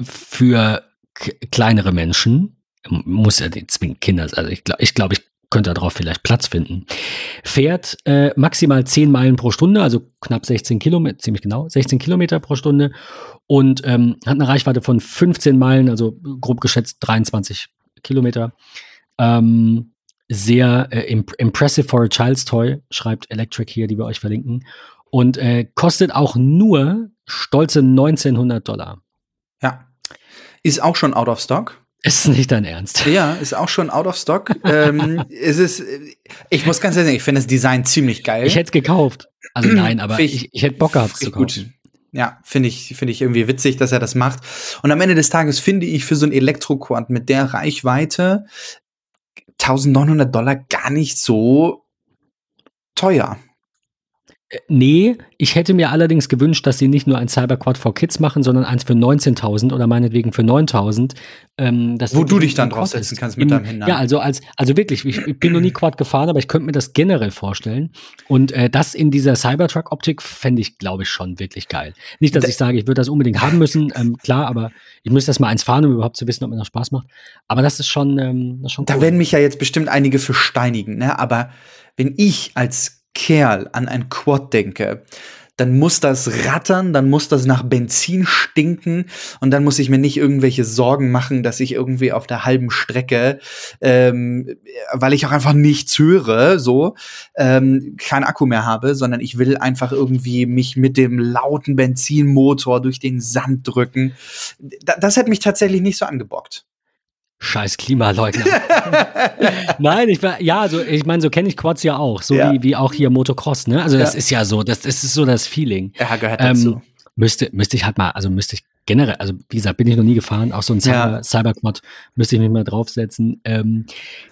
Speaker 2: für kleinere Menschen, muss ja nicht zwingend Kinder, also ich glaube, ich, glaub, ich könnte darauf vielleicht Platz finden. Fährt äh, maximal 10 Meilen pro Stunde, also knapp 16 Kilometer, ziemlich genau, 16 Kilometer pro Stunde und ähm, hat eine Reichweite von 15 Meilen, also grob geschätzt 23 Kilometer. Ähm, sehr äh, imp impressive for a child's toy, schreibt Electric hier, die wir euch verlinken. Und äh, kostet auch nur stolze 1900 Dollar.
Speaker 3: Ja. Ist auch schon out of stock.
Speaker 2: Ist nicht dein Ernst.
Speaker 3: Ja, ist auch schon out of stock. ähm, es ist, ich muss ganz ehrlich sagen, ich finde das Design ziemlich geil.
Speaker 2: Ich hätte es gekauft. Also nein, aber ich, ich, hätte Bock gehabt zu kaufen. Gut.
Speaker 3: Ja, finde ich, finde ich irgendwie witzig, dass er das macht. Und am Ende des Tages finde ich für so ein Elektroquad mit der Reichweite 1900 Dollar gar nicht so teuer.
Speaker 2: Nee, ich hätte mir allerdings gewünscht, dass sie nicht nur ein Cyberquad for Kids machen, sondern eins für 19.000 oder meinetwegen für 9.000.
Speaker 3: Ähm, Wo du dich dann draufsetzen kannst mit Im, deinem Händen.
Speaker 2: Ja, also als, also wirklich, ich, ich, bin noch nie Quad gefahren, aber ich könnte mir das generell vorstellen. Und äh, das in dieser Cybertruck-Optik fände ich, glaube ich, schon wirklich geil. Nicht, dass da, ich sage, ich würde das unbedingt haben müssen, ähm, klar, aber ich müsste das mal eins fahren, um überhaupt zu wissen, ob mir das Spaß macht. Aber das ist schon, ähm, das ist schon
Speaker 3: cool. Da werden mich ja jetzt bestimmt einige für steinigen, ne? Aber wenn ich als Kerl an ein Quad denke, dann muss das rattern, dann muss das nach Benzin stinken und dann muss ich mir nicht irgendwelche Sorgen machen, dass ich irgendwie auf der halben Strecke, ähm, weil ich auch einfach nichts höre, so, ähm, kein Akku mehr habe, sondern ich will einfach irgendwie mich mit dem lauten Benzinmotor durch den Sand drücken. das, das hätte mich tatsächlich nicht so angebockt.
Speaker 2: Scheiß Klimaleugner. Nein, ich war, ja, also ich meine, so kenne ich Quads ja auch, so ja. wie, wie auch hier Motocross, ne? Also das ja. ist ja so, das, das ist so das Feeling.
Speaker 3: Ja, gehört dazu. Ähm,
Speaker 2: müsste, müsste ich halt mal, also müsste ich generell, also wie gesagt, bin ich noch nie gefahren, auch so ein ja. Cyberquad müsste ich mich mal draufsetzen. Ähm,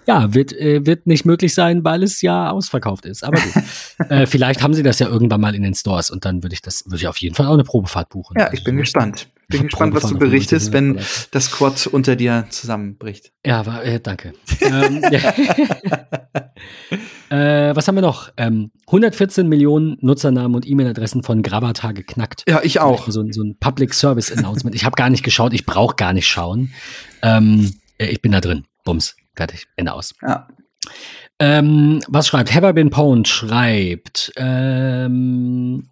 Speaker 2: ja, wird, äh, wird nicht möglich sein, weil es ja ausverkauft ist. Aber gut. äh, vielleicht haben sie das ja irgendwann mal in den Stores und dann würde ich das, würde ich auf jeden Fall auch eine Probefahrt buchen.
Speaker 3: Ja, ich bin also, gespannt bin gespannt, was du berichtest, wenn das Quad unter dir zusammenbricht.
Speaker 2: Ja, war, äh, danke. ähm, äh, was haben wir noch? Ähm, 114 Millionen Nutzernamen und E-Mail-Adressen von Gravatar geknackt.
Speaker 3: Ja, ich auch.
Speaker 2: So, so ein Public Service Announcement. ich habe gar nicht geschaut, ich brauche gar nicht schauen. Ähm, äh, ich bin da drin. Bums, fertig, Ende aus.
Speaker 3: Ja.
Speaker 2: Ähm, was schreibt? Have I been pwned? Schreibt ähm,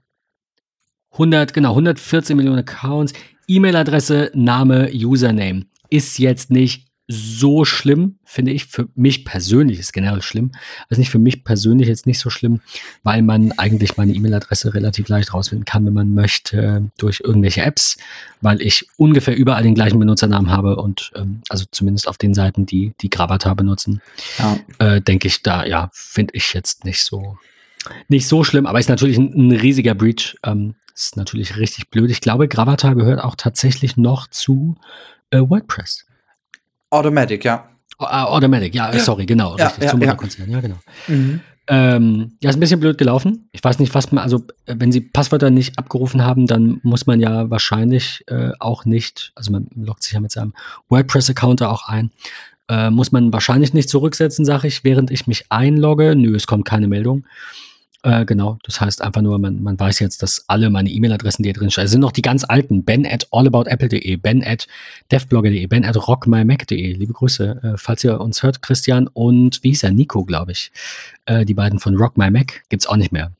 Speaker 2: 100, genau, 114 Millionen Accounts. E-Mail-Adresse, Name, Username ist jetzt nicht so schlimm, finde ich. Für mich persönlich ist generell schlimm. Also nicht für mich persönlich jetzt nicht so schlimm, weil man eigentlich meine E-Mail-Adresse relativ leicht rausfinden kann, wenn man möchte, durch irgendwelche Apps, weil ich ungefähr überall den gleichen Benutzernamen habe und ähm, also zumindest auf den Seiten, die die Gravatar benutzen, ja. äh, denke ich da, ja, finde ich jetzt nicht so nicht so schlimm, aber ist natürlich ein, ein riesiger Breach. Ähm, ist natürlich richtig blöd. Ich glaube, Gravatar gehört auch tatsächlich noch zu äh, WordPress.
Speaker 3: Automatic, ja.
Speaker 2: Uh, Automatic, ja, ja, sorry, genau, ja, richtig, ja, zum Mutterkonzern, ja, genau. Mhm. Ähm, ja, ist ein bisschen blöd gelaufen. Ich weiß nicht, was man, also wenn sie Passwörter nicht abgerufen haben, dann muss man ja wahrscheinlich äh, auch nicht, also man loggt sich ja mit seinem WordPress-Account auch ein, äh, muss man wahrscheinlich nicht zurücksetzen, sage ich, während ich mich einlogge. Nö, es kommt keine Meldung. Äh, genau, das heißt einfach nur, man, man weiß jetzt, dass alle meine E-Mail-Adressen, die hier drin stehen, sind noch die ganz alten. Ben at allaboutapple.de, Ben at devblogger.de, Ben at rockmymac.de. Liebe Grüße, äh, falls ihr uns hört, Christian und wie hieß er? Nico, glaube ich. Äh, die beiden von Rock My Mac gibt's auch nicht mehr.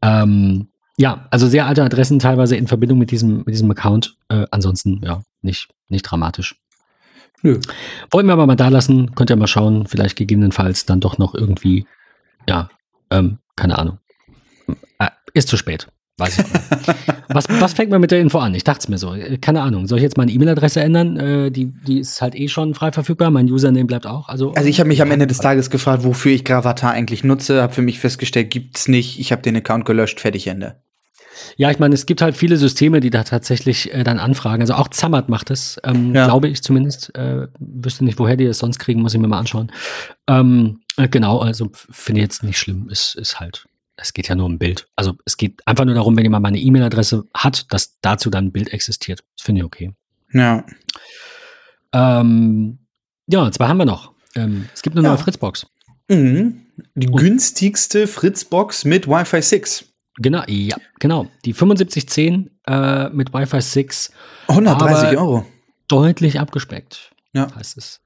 Speaker 2: Ähm, ja, also sehr alte Adressen teilweise in Verbindung mit diesem, mit diesem Account. Äh, ansonsten, ja, nicht, nicht dramatisch. Nö. Wollen wir aber mal da lassen, könnt ihr mal schauen, vielleicht gegebenenfalls dann doch noch irgendwie, ja, ähm, keine Ahnung. Äh, ist zu spät. Weiß ich nicht. was, was fängt man mit der Info an? Ich dachte es mir so. Keine Ahnung. Soll ich jetzt meine E-Mail-Adresse ändern? Äh, die, die ist halt eh schon frei verfügbar. Mein Username bleibt auch. Also,
Speaker 3: also ich habe mich am Ende des Tages gefragt, wofür ich Gravatar eigentlich nutze. Habe für mich festgestellt, gibt's nicht. Ich habe den Account gelöscht. Fertig, Ende.
Speaker 2: Ja, ich meine, es gibt halt viele Systeme, die da tatsächlich äh, dann anfragen. Also auch Zammert macht es, ähm, ja. glaube ich zumindest. Äh, wüsste nicht, woher die es sonst kriegen, muss ich mir mal anschauen. Ähm, äh, genau, also finde ich jetzt nicht schlimm. Ist, ist halt es geht ja nur um Bild. Also es geht einfach nur darum, wenn jemand mal eine E-Mail-Adresse hat, dass dazu dann ein Bild existiert. Das finde ich okay.
Speaker 3: Ja.
Speaker 2: Ähm, ja, zwei haben wir noch. Ähm, es gibt eine ja. neue Fritzbox.
Speaker 3: Mhm. Die Und günstigste Fritzbox mit Wi-Fi 6.
Speaker 2: Genau, ja, genau. Die 7510 äh, mit Wi-Fi 6.
Speaker 3: 130 Euro.
Speaker 2: Deutlich abgespeckt.
Speaker 3: Ja.
Speaker 2: Heißt es.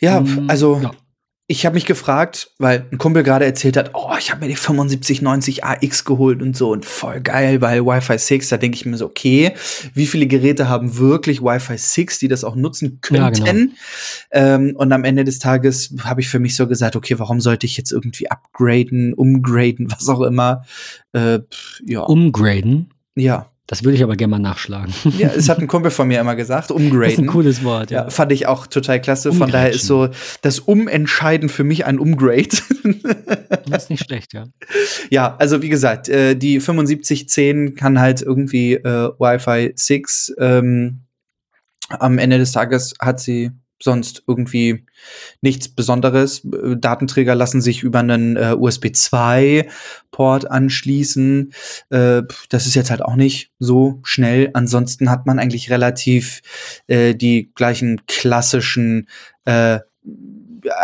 Speaker 3: Ja, mm, also ja ich habe mich gefragt, weil ein Kumpel gerade erzählt hat, oh, ich habe mir die 7590 AX geholt und so und voll geil, weil Wi-Fi 6, da denke ich mir so, okay, wie viele Geräte haben wirklich Wi-Fi 6, die das auch nutzen könnten? Ja, genau. ähm, und am Ende des Tages habe ich für mich so gesagt, okay, warum sollte ich jetzt irgendwie upgraden, umgraden, was auch immer?
Speaker 2: Äh, ja. Umgraden?
Speaker 3: Ja.
Speaker 2: Das würde ich aber gerne mal nachschlagen.
Speaker 3: Ja, es hat ein Kumpel von mir immer gesagt, umgraden. Das ist
Speaker 2: ein cooles Wort,
Speaker 3: ja. ja fand ich auch total klasse. Von daher ist so das Umentscheiden für mich ein Umgrade.
Speaker 2: Das ist nicht schlecht, ja.
Speaker 3: Ja, also wie gesagt, äh, die 7510 kann halt irgendwie äh, Wi-Fi 6. Ähm, am Ende des Tages hat sie sonst irgendwie nichts Besonderes. Datenträger lassen sich über einen äh, USB 2-Port anschließen. Äh, das ist jetzt halt auch nicht so schnell. Ansonsten hat man eigentlich relativ äh, die gleichen klassischen äh,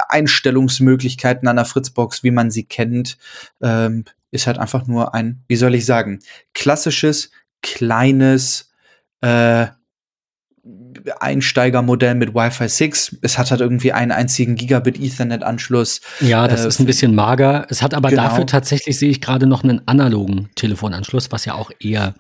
Speaker 3: Einstellungsmöglichkeiten an der Fritzbox, wie man sie kennt. Ähm, ist halt einfach nur ein, wie soll ich sagen, klassisches, kleines, äh, Einsteigermodell mit Wi-Fi 6. Es hat halt irgendwie einen einzigen Gigabit Ethernet-Anschluss.
Speaker 2: Ja, das äh, ist ein bisschen mager. Es hat aber genau. dafür tatsächlich, sehe ich gerade noch einen analogen Telefonanschluss, was ja auch eher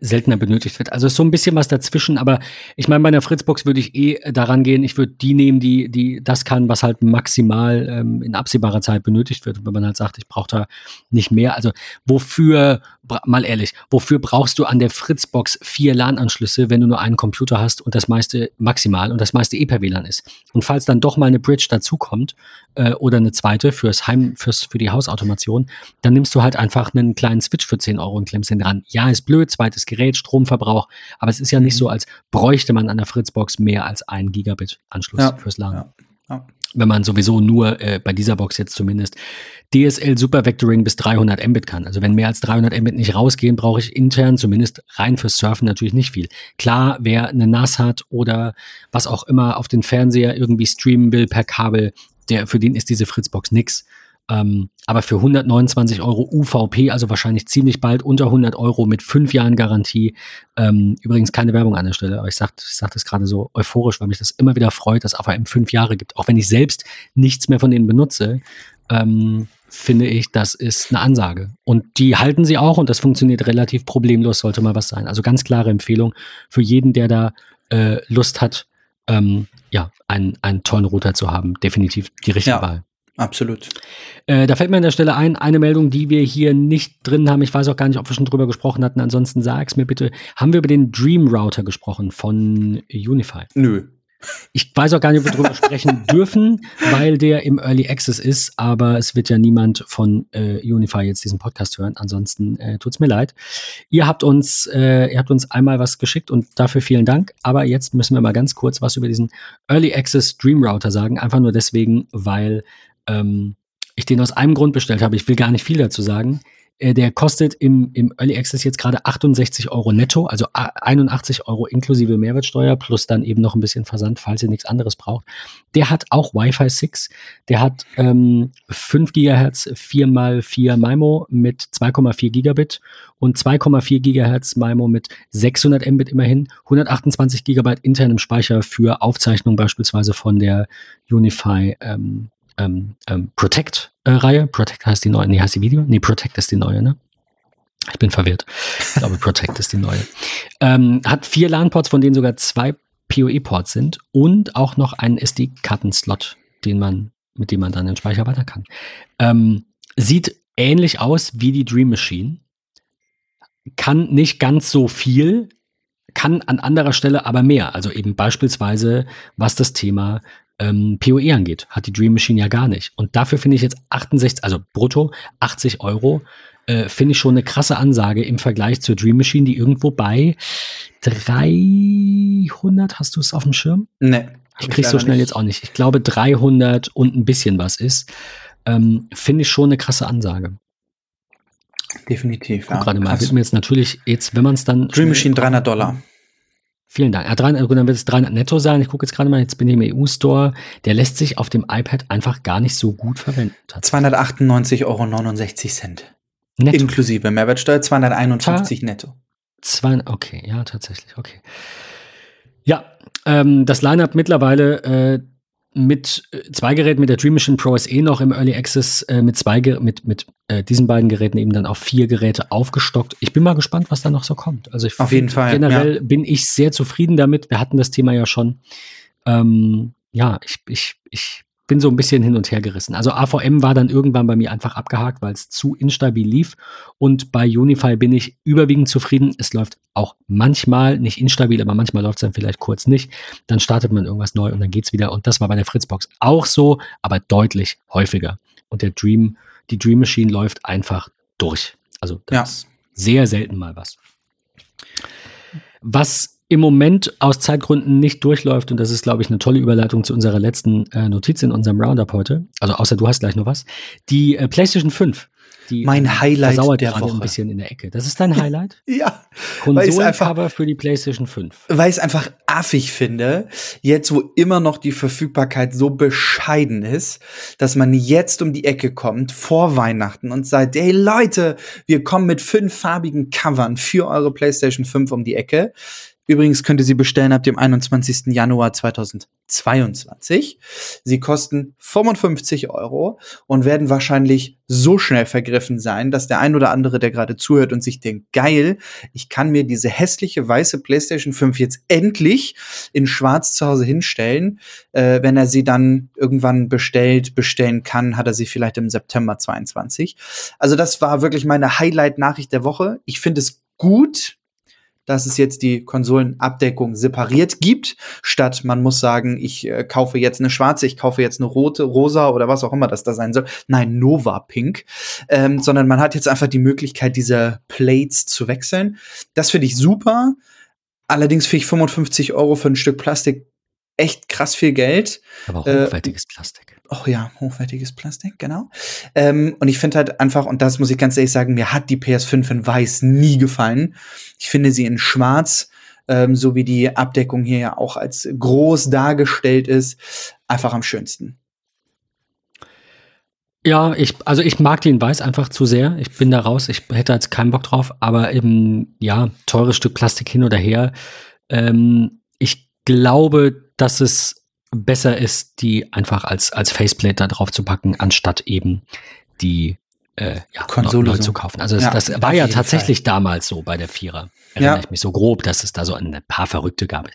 Speaker 2: seltener benötigt wird. Also ist so ein bisschen was dazwischen, aber ich meine, bei einer Fritzbox würde ich eh daran gehen, ich würde die nehmen, die, die das kann, was halt maximal ähm, in absehbarer Zeit benötigt wird. Und wenn man halt sagt, ich brauche da nicht mehr, also wofür mal ehrlich, wofür brauchst du an der Fritzbox vier LAN-Anschlüsse, wenn du nur einen Computer hast und das meiste maximal und das meiste eh per WLAN ist? Und falls dann doch mal eine Bridge dazukommt äh, oder eine zweite fürs Heim, fürs, für die Hausautomation, dann nimmst du halt einfach einen kleinen Switch für 10 Euro und klemmst den dran. Ja, ist blöd, zweites Gerät, Stromverbrauch, aber es ist ja nicht so, als bräuchte man an der Fritzbox mehr als einen Gigabit-Anschluss ja, fürs LAN. Ja, ja wenn man sowieso nur äh, bei dieser Box jetzt zumindest DSL Super Vectoring bis 300 Mbit kann. Also wenn mehr als 300 Mbit nicht rausgehen, brauche ich intern zumindest rein fürs Surfen natürlich nicht viel. Klar, wer eine NAS hat oder was auch immer auf den Fernseher irgendwie streamen will per Kabel, der für den ist diese Fritzbox nix. Ähm, aber für 129 Euro UVP, also wahrscheinlich ziemlich bald unter 100 Euro mit fünf Jahren Garantie. Ähm, übrigens keine Werbung an der Stelle, aber ich sage ich sag das gerade so euphorisch, weil mich das immer wieder freut, dass AVM fünf Jahre gibt. Auch wenn ich selbst nichts mehr von denen benutze, ähm, finde ich, das ist eine Ansage. Und die halten sie auch und das funktioniert relativ problemlos, sollte mal was sein. Also ganz klare Empfehlung für jeden, der da äh, Lust hat, ähm, ja, einen, einen tollen Router zu haben. Definitiv die richtige ja. Wahl.
Speaker 3: Absolut.
Speaker 2: Äh, da fällt mir an der Stelle ein, eine Meldung, die wir hier nicht drin haben. Ich weiß auch gar nicht, ob wir schon drüber gesprochen hatten. Ansonsten sag's mir bitte. Haben wir über den Dream Router gesprochen von Unify?
Speaker 3: Nö.
Speaker 2: Ich weiß auch gar nicht, ob wir darüber sprechen dürfen, weil der im Early Access ist, aber es wird ja niemand von äh, Unify jetzt diesen Podcast hören. Ansonsten äh, tut's mir leid. Ihr habt uns, äh, ihr habt uns einmal was geschickt und dafür vielen Dank. Aber jetzt müssen wir mal ganz kurz was über diesen Early Access Dream Router sagen. Einfach nur deswegen, weil ähm, ich den aus einem Grund bestellt habe. Ich will gar nicht viel dazu sagen. Äh, der kostet im, im Early Access jetzt gerade 68 Euro netto, also 81 Euro inklusive Mehrwertsteuer plus dann eben noch ein bisschen Versand, falls ihr nichts anderes braucht. Der hat auch Wi-Fi 6. Der hat ähm, 5 Gigahertz 4x4 MIMO mit 2,4 Gigabit und 2,4 Gigahertz MIMO mit 600 Mbit immerhin, 128 Gigabyte internem Speicher für Aufzeichnung beispielsweise von der Unify ähm, ähm, ähm, Protect-Reihe. Protect heißt die neue, nee, heißt die Video? Nee, Protect ist die neue, ne? Ich bin verwirrt. Ich glaube, Protect ist die neue. Ähm, hat vier LAN-Ports, von denen sogar zwei PoE-Ports sind und auch noch einen SD-Karten-Slot, den man, mit dem man dann den Speicher weiter kann. Ähm, sieht ähnlich aus wie die Dream Machine. Kann nicht ganz so viel, kann an anderer Stelle aber mehr. Also eben beispielsweise, was das Thema ähm, PoE angeht, hat die Dream Machine ja gar nicht. Und dafür finde ich jetzt 68, also brutto 80 Euro, äh, finde ich schon eine krasse Ansage im Vergleich zur Dream Machine, die irgendwo bei 300, hast du es auf dem Schirm?
Speaker 3: Nee.
Speaker 2: Ich krieg's so schnell nicht. jetzt auch nicht. Ich glaube 300 und ein bisschen was ist. Ähm, finde ich schon eine krasse Ansage.
Speaker 3: Definitiv.
Speaker 2: Ja. Gerade mal, wird mir jetzt natürlich, jetzt, wenn man es dann.
Speaker 3: Dream Machine 300 Dollar.
Speaker 2: Vielen Dank. Ja, 300, dann wird es 300 netto sein. Ich gucke jetzt gerade mal, jetzt bin ich im EU-Store. Der lässt sich auf dem iPad einfach gar nicht so gut verwenden.
Speaker 3: 298,69 Euro. Netto. Inklusive Mehrwertsteuer 251 Ta netto.
Speaker 2: Zwei, okay, ja, tatsächlich, okay. Ja, ähm, das Lineup mittlerweile äh, mit äh, zwei Geräten, mit der Dream Machine Pro SE noch im Early Access, äh, mit zwei mit, mit äh, diesen beiden Geräten eben dann auf vier Geräte aufgestockt. Ich bin mal gespannt, was da noch so kommt. Also ich
Speaker 3: auf jeden Fall.
Speaker 2: Generell ja. bin ich sehr zufrieden damit. Wir hatten das Thema ja schon. Ähm, ja, ich, ich, ich bin so ein bisschen hin und her gerissen. Also AVM war dann irgendwann bei mir einfach abgehakt, weil es zu instabil lief. Und bei Unify bin ich überwiegend zufrieden. Es läuft auch manchmal nicht instabil, aber manchmal läuft es dann vielleicht kurz nicht. Dann startet man irgendwas neu und dann geht es wieder. Und das war bei der Fritzbox auch so, aber deutlich häufiger. Und der Dream, die Dream Machine läuft einfach durch. Also das ja. ist sehr selten mal was. Was im Moment aus Zeitgründen nicht durchläuft, und das ist, glaube ich, eine tolle Überleitung zu unserer letzten äh, Notiz in unserem Roundup heute. Also außer du hast gleich noch was. Die äh, PlayStation 5. Die
Speaker 3: mein Highlight
Speaker 2: versauert der Woche. ein bisschen in der Ecke. Das ist dein Highlight?
Speaker 3: ja.
Speaker 2: Konsolencover für die PlayStation 5.
Speaker 3: Weil ich es einfach affig finde, jetzt wo immer noch die Verfügbarkeit so bescheiden ist, dass man jetzt um die Ecke kommt vor Weihnachten und sagt, hey Leute, wir kommen mit fünf farbigen Covern für eure PlayStation 5 um die Ecke. Übrigens könnt ihr sie bestellen ab dem 21. Januar 2022. Sie kosten 55 Euro und werden wahrscheinlich so schnell vergriffen sein, dass der ein oder andere, der gerade zuhört und sich denkt, geil, ich kann mir diese hässliche weiße PlayStation 5 jetzt endlich in schwarz zu Hause hinstellen. Äh, wenn er sie dann irgendwann bestellt, bestellen kann, hat er sie vielleicht im September 22. Also das war wirklich meine Highlight-Nachricht der Woche. Ich finde es gut, dass es jetzt die Konsolenabdeckung separiert gibt, statt man muss sagen, ich äh, kaufe jetzt eine schwarze, ich kaufe jetzt eine rote, rosa oder was auch immer das da sein soll. Nein, Nova Pink. Ähm, sondern man hat jetzt einfach die Möglichkeit, diese Plates zu wechseln. Das finde ich super. Allerdings finde ich 55 Euro für ein Stück Plastik echt krass viel Geld.
Speaker 2: Aber hochwertiges äh, Plastik.
Speaker 3: Oh ja, hochwertiges Plastik, genau. Ähm, und ich finde halt einfach, und das muss ich ganz ehrlich sagen, mir hat die PS5 in Weiß nie gefallen. Ich finde sie in Schwarz, ähm, so wie die Abdeckung hier ja auch als groß dargestellt ist, einfach am schönsten.
Speaker 2: Ja, ich, also ich mag den Weiß einfach zu sehr. Ich bin da raus. Ich hätte jetzt keinen Bock drauf, aber eben, ja, teures Stück Plastik hin oder her. Ähm, ich glaube, dass es besser ist, die einfach als, als Faceplate da drauf zu packen, anstatt eben die äh, ja,
Speaker 3: Konsole
Speaker 2: neu, neu zu kaufen. Also ja, das war ja tatsächlich Fall. damals so bei der Vierer. Erinnere ja. ich mich so grob, dass es da so ein paar Verrückte gab.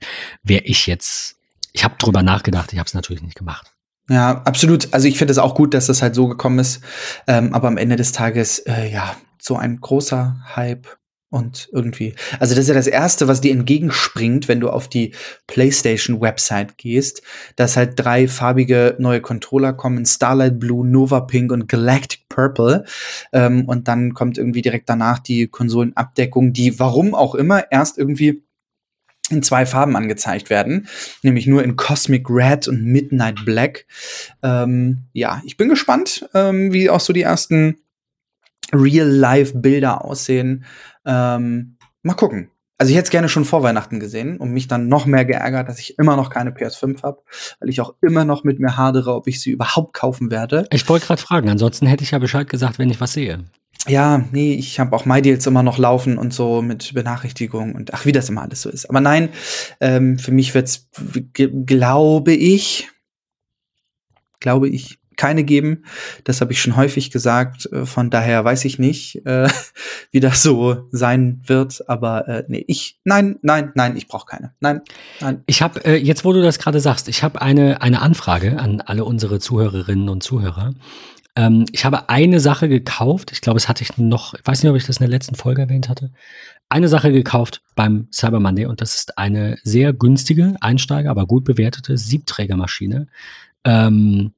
Speaker 2: Wäre ich jetzt, ich habe drüber nachgedacht, ich habe es natürlich nicht gemacht.
Speaker 3: Ja, absolut. Also ich finde es auch gut, dass das halt so gekommen ist. Ähm, aber am Ende des Tages, äh, ja, so ein großer Hype und irgendwie, also das ist ja das Erste, was dir entgegenspringt, wenn du auf die PlayStation-Website gehst, dass halt drei farbige neue Controller kommen, Starlight Blue, Nova Pink und Galactic Purple. Ähm, und dann kommt irgendwie direkt danach die Konsolenabdeckung, die warum auch immer erst irgendwie in zwei Farben angezeigt werden, nämlich nur in Cosmic Red und Midnight Black. Ähm, ja, ich bin gespannt, ähm, wie auch so die ersten Real-Life-Bilder aussehen. Ähm, mal gucken. Also ich hätte es gerne schon vor Weihnachten gesehen und mich dann noch mehr geärgert, dass ich immer noch keine PS5 habe, weil ich auch immer noch mit mir hadere, ob ich sie überhaupt kaufen werde.
Speaker 2: Ich wollte gerade fragen, ansonsten hätte ich ja Bescheid gesagt, wenn ich was sehe.
Speaker 3: Ja, nee, ich habe auch MyDeals immer noch laufen und so mit Benachrichtigungen und ach, wie das immer alles so ist. Aber nein, ähm, für mich wird's, glaube ich, glaube ich, keine geben. Das habe ich schon häufig gesagt. Äh, von daher weiß ich nicht, äh, wie das so sein wird. Aber äh, nee, ich, nein, nein, nein, ich brauche keine. Nein, nein.
Speaker 2: Ich habe, äh, jetzt wo du das gerade sagst, ich habe eine, eine Anfrage an alle unsere Zuhörerinnen und Zuhörer. Ähm, ich habe eine Sache gekauft. Ich glaube, es hatte ich noch, ich weiß nicht, ob ich das in der letzten Folge erwähnt hatte. Eine Sache gekauft beim Cyber Monday und das ist eine sehr günstige, Einsteiger, aber gut bewertete Siebträgermaschine. Ähm,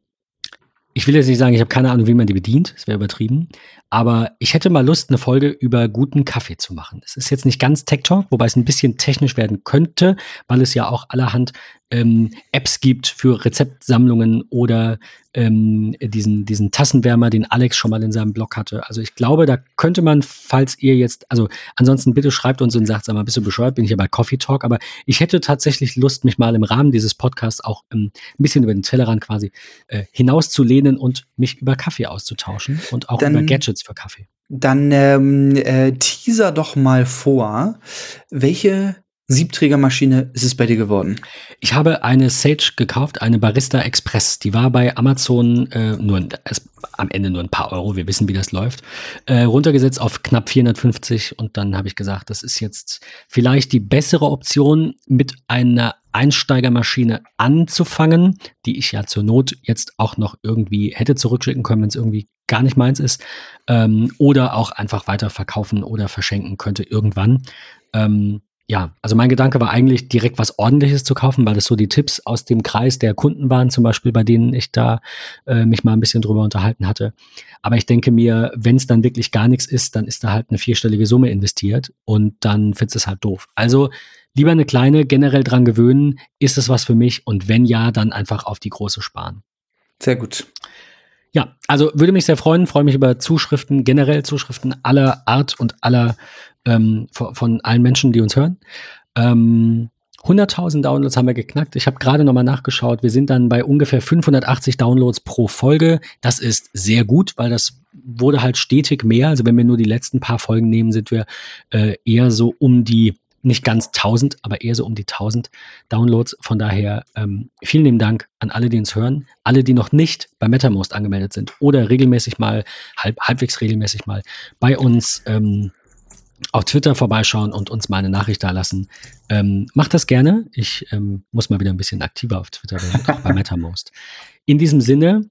Speaker 2: ich will jetzt nicht sagen, ich habe keine Ahnung, wie man die bedient, das wäre übertrieben, aber ich hätte mal Lust, eine Folge über guten Kaffee zu machen. Es ist jetzt nicht ganz Tech Talk, wobei es ein bisschen technisch werden könnte, weil es ja auch allerhand ähm, Apps gibt für Rezeptsammlungen oder ähm, diesen, diesen Tassenwärmer, den Alex schon mal in seinem Blog hatte. Also ich glaube, da könnte man, falls ihr jetzt, also ansonsten bitte schreibt uns und sagt, sag mal, bist du bescheuert, bin ich ja bei Coffee Talk, aber ich hätte tatsächlich Lust, mich mal im Rahmen dieses Podcasts auch ähm, ein bisschen über den Tellerrand quasi äh, hinauszulehnen und mich über Kaffee auszutauschen und auch Dann über Gadgets für Kaffee.
Speaker 3: Dann ähm, äh, teaser doch mal vor, welche Siebträgermaschine ist es bei dir geworden?
Speaker 2: Ich habe eine Sage gekauft, eine Barista Express. Die war bei Amazon äh, nur am Ende nur ein paar Euro. Wir wissen, wie das läuft. Äh, runtergesetzt auf knapp 450 und dann habe ich gesagt, das ist jetzt vielleicht die bessere Option, mit einer Einsteigermaschine anzufangen, die ich ja zur Not jetzt auch noch irgendwie hätte zurückschicken können, wenn es irgendwie gar nicht meins ist, ähm, oder auch einfach weiter verkaufen oder verschenken könnte irgendwann. Ähm, ja, also mein Gedanke war eigentlich direkt was Ordentliches zu kaufen, weil das so die Tipps aus dem Kreis der Kunden waren, zum Beispiel, bei denen ich da äh, mich mal ein bisschen drüber unterhalten hatte. Aber ich denke mir, wenn es dann wirklich gar nichts ist, dann ist da halt eine vierstellige Summe investiert und dann findest es halt doof. Also lieber eine kleine, generell dran gewöhnen, ist es was für mich und wenn ja, dann einfach auf die große sparen.
Speaker 3: Sehr gut.
Speaker 2: Ja, also würde mich sehr freuen, freue mich über Zuschriften, generell Zuschriften aller Art und aller ähm, von, allen Menschen, die uns hören. Ähm, 100.000 Downloads haben wir geknackt. Ich habe gerade nochmal nachgeschaut. Wir sind dann bei ungefähr 580 Downloads pro Folge. Das ist sehr gut, weil das wurde halt stetig mehr. Also wenn wir nur die letzten paar Folgen nehmen, sind wir äh, eher so um die nicht ganz 1000, aber eher so um die 1000 Downloads. Von daher ähm, vielen lieben Dank an alle, die uns hören. Alle, die noch nicht bei MetaMost angemeldet sind oder regelmäßig mal, halb, halbwegs regelmäßig mal bei uns ähm, auf Twitter vorbeischauen und uns mal eine Nachricht da lassen. Ähm, macht das gerne. Ich ähm, muss mal wieder ein bisschen aktiver auf Twitter werden, auch bei MetaMost. In diesem Sinne,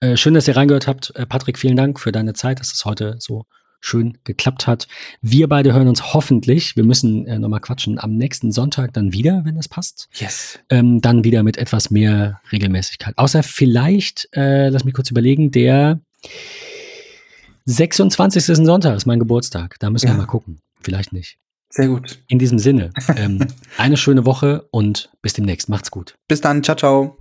Speaker 2: äh, schön, dass ihr reingehört habt. Äh, Patrick, vielen Dank für deine Zeit, dass es heute so schön geklappt hat. Wir beide hören uns hoffentlich, wir müssen äh, nochmal quatschen, am nächsten Sonntag dann wieder, wenn das passt.
Speaker 3: Yes.
Speaker 2: Ähm, dann wieder mit etwas mehr Regelmäßigkeit. Außer vielleicht, äh, lass mich kurz überlegen, der 26. ist ein Sonntag, ist mein Geburtstag. Da müssen ja. wir mal gucken. Vielleicht nicht.
Speaker 3: Sehr gut.
Speaker 2: In diesem Sinne, ähm, eine schöne Woche und bis demnächst. Macht's gut.
Speaker 3: Bis dann. Ciao, ciao.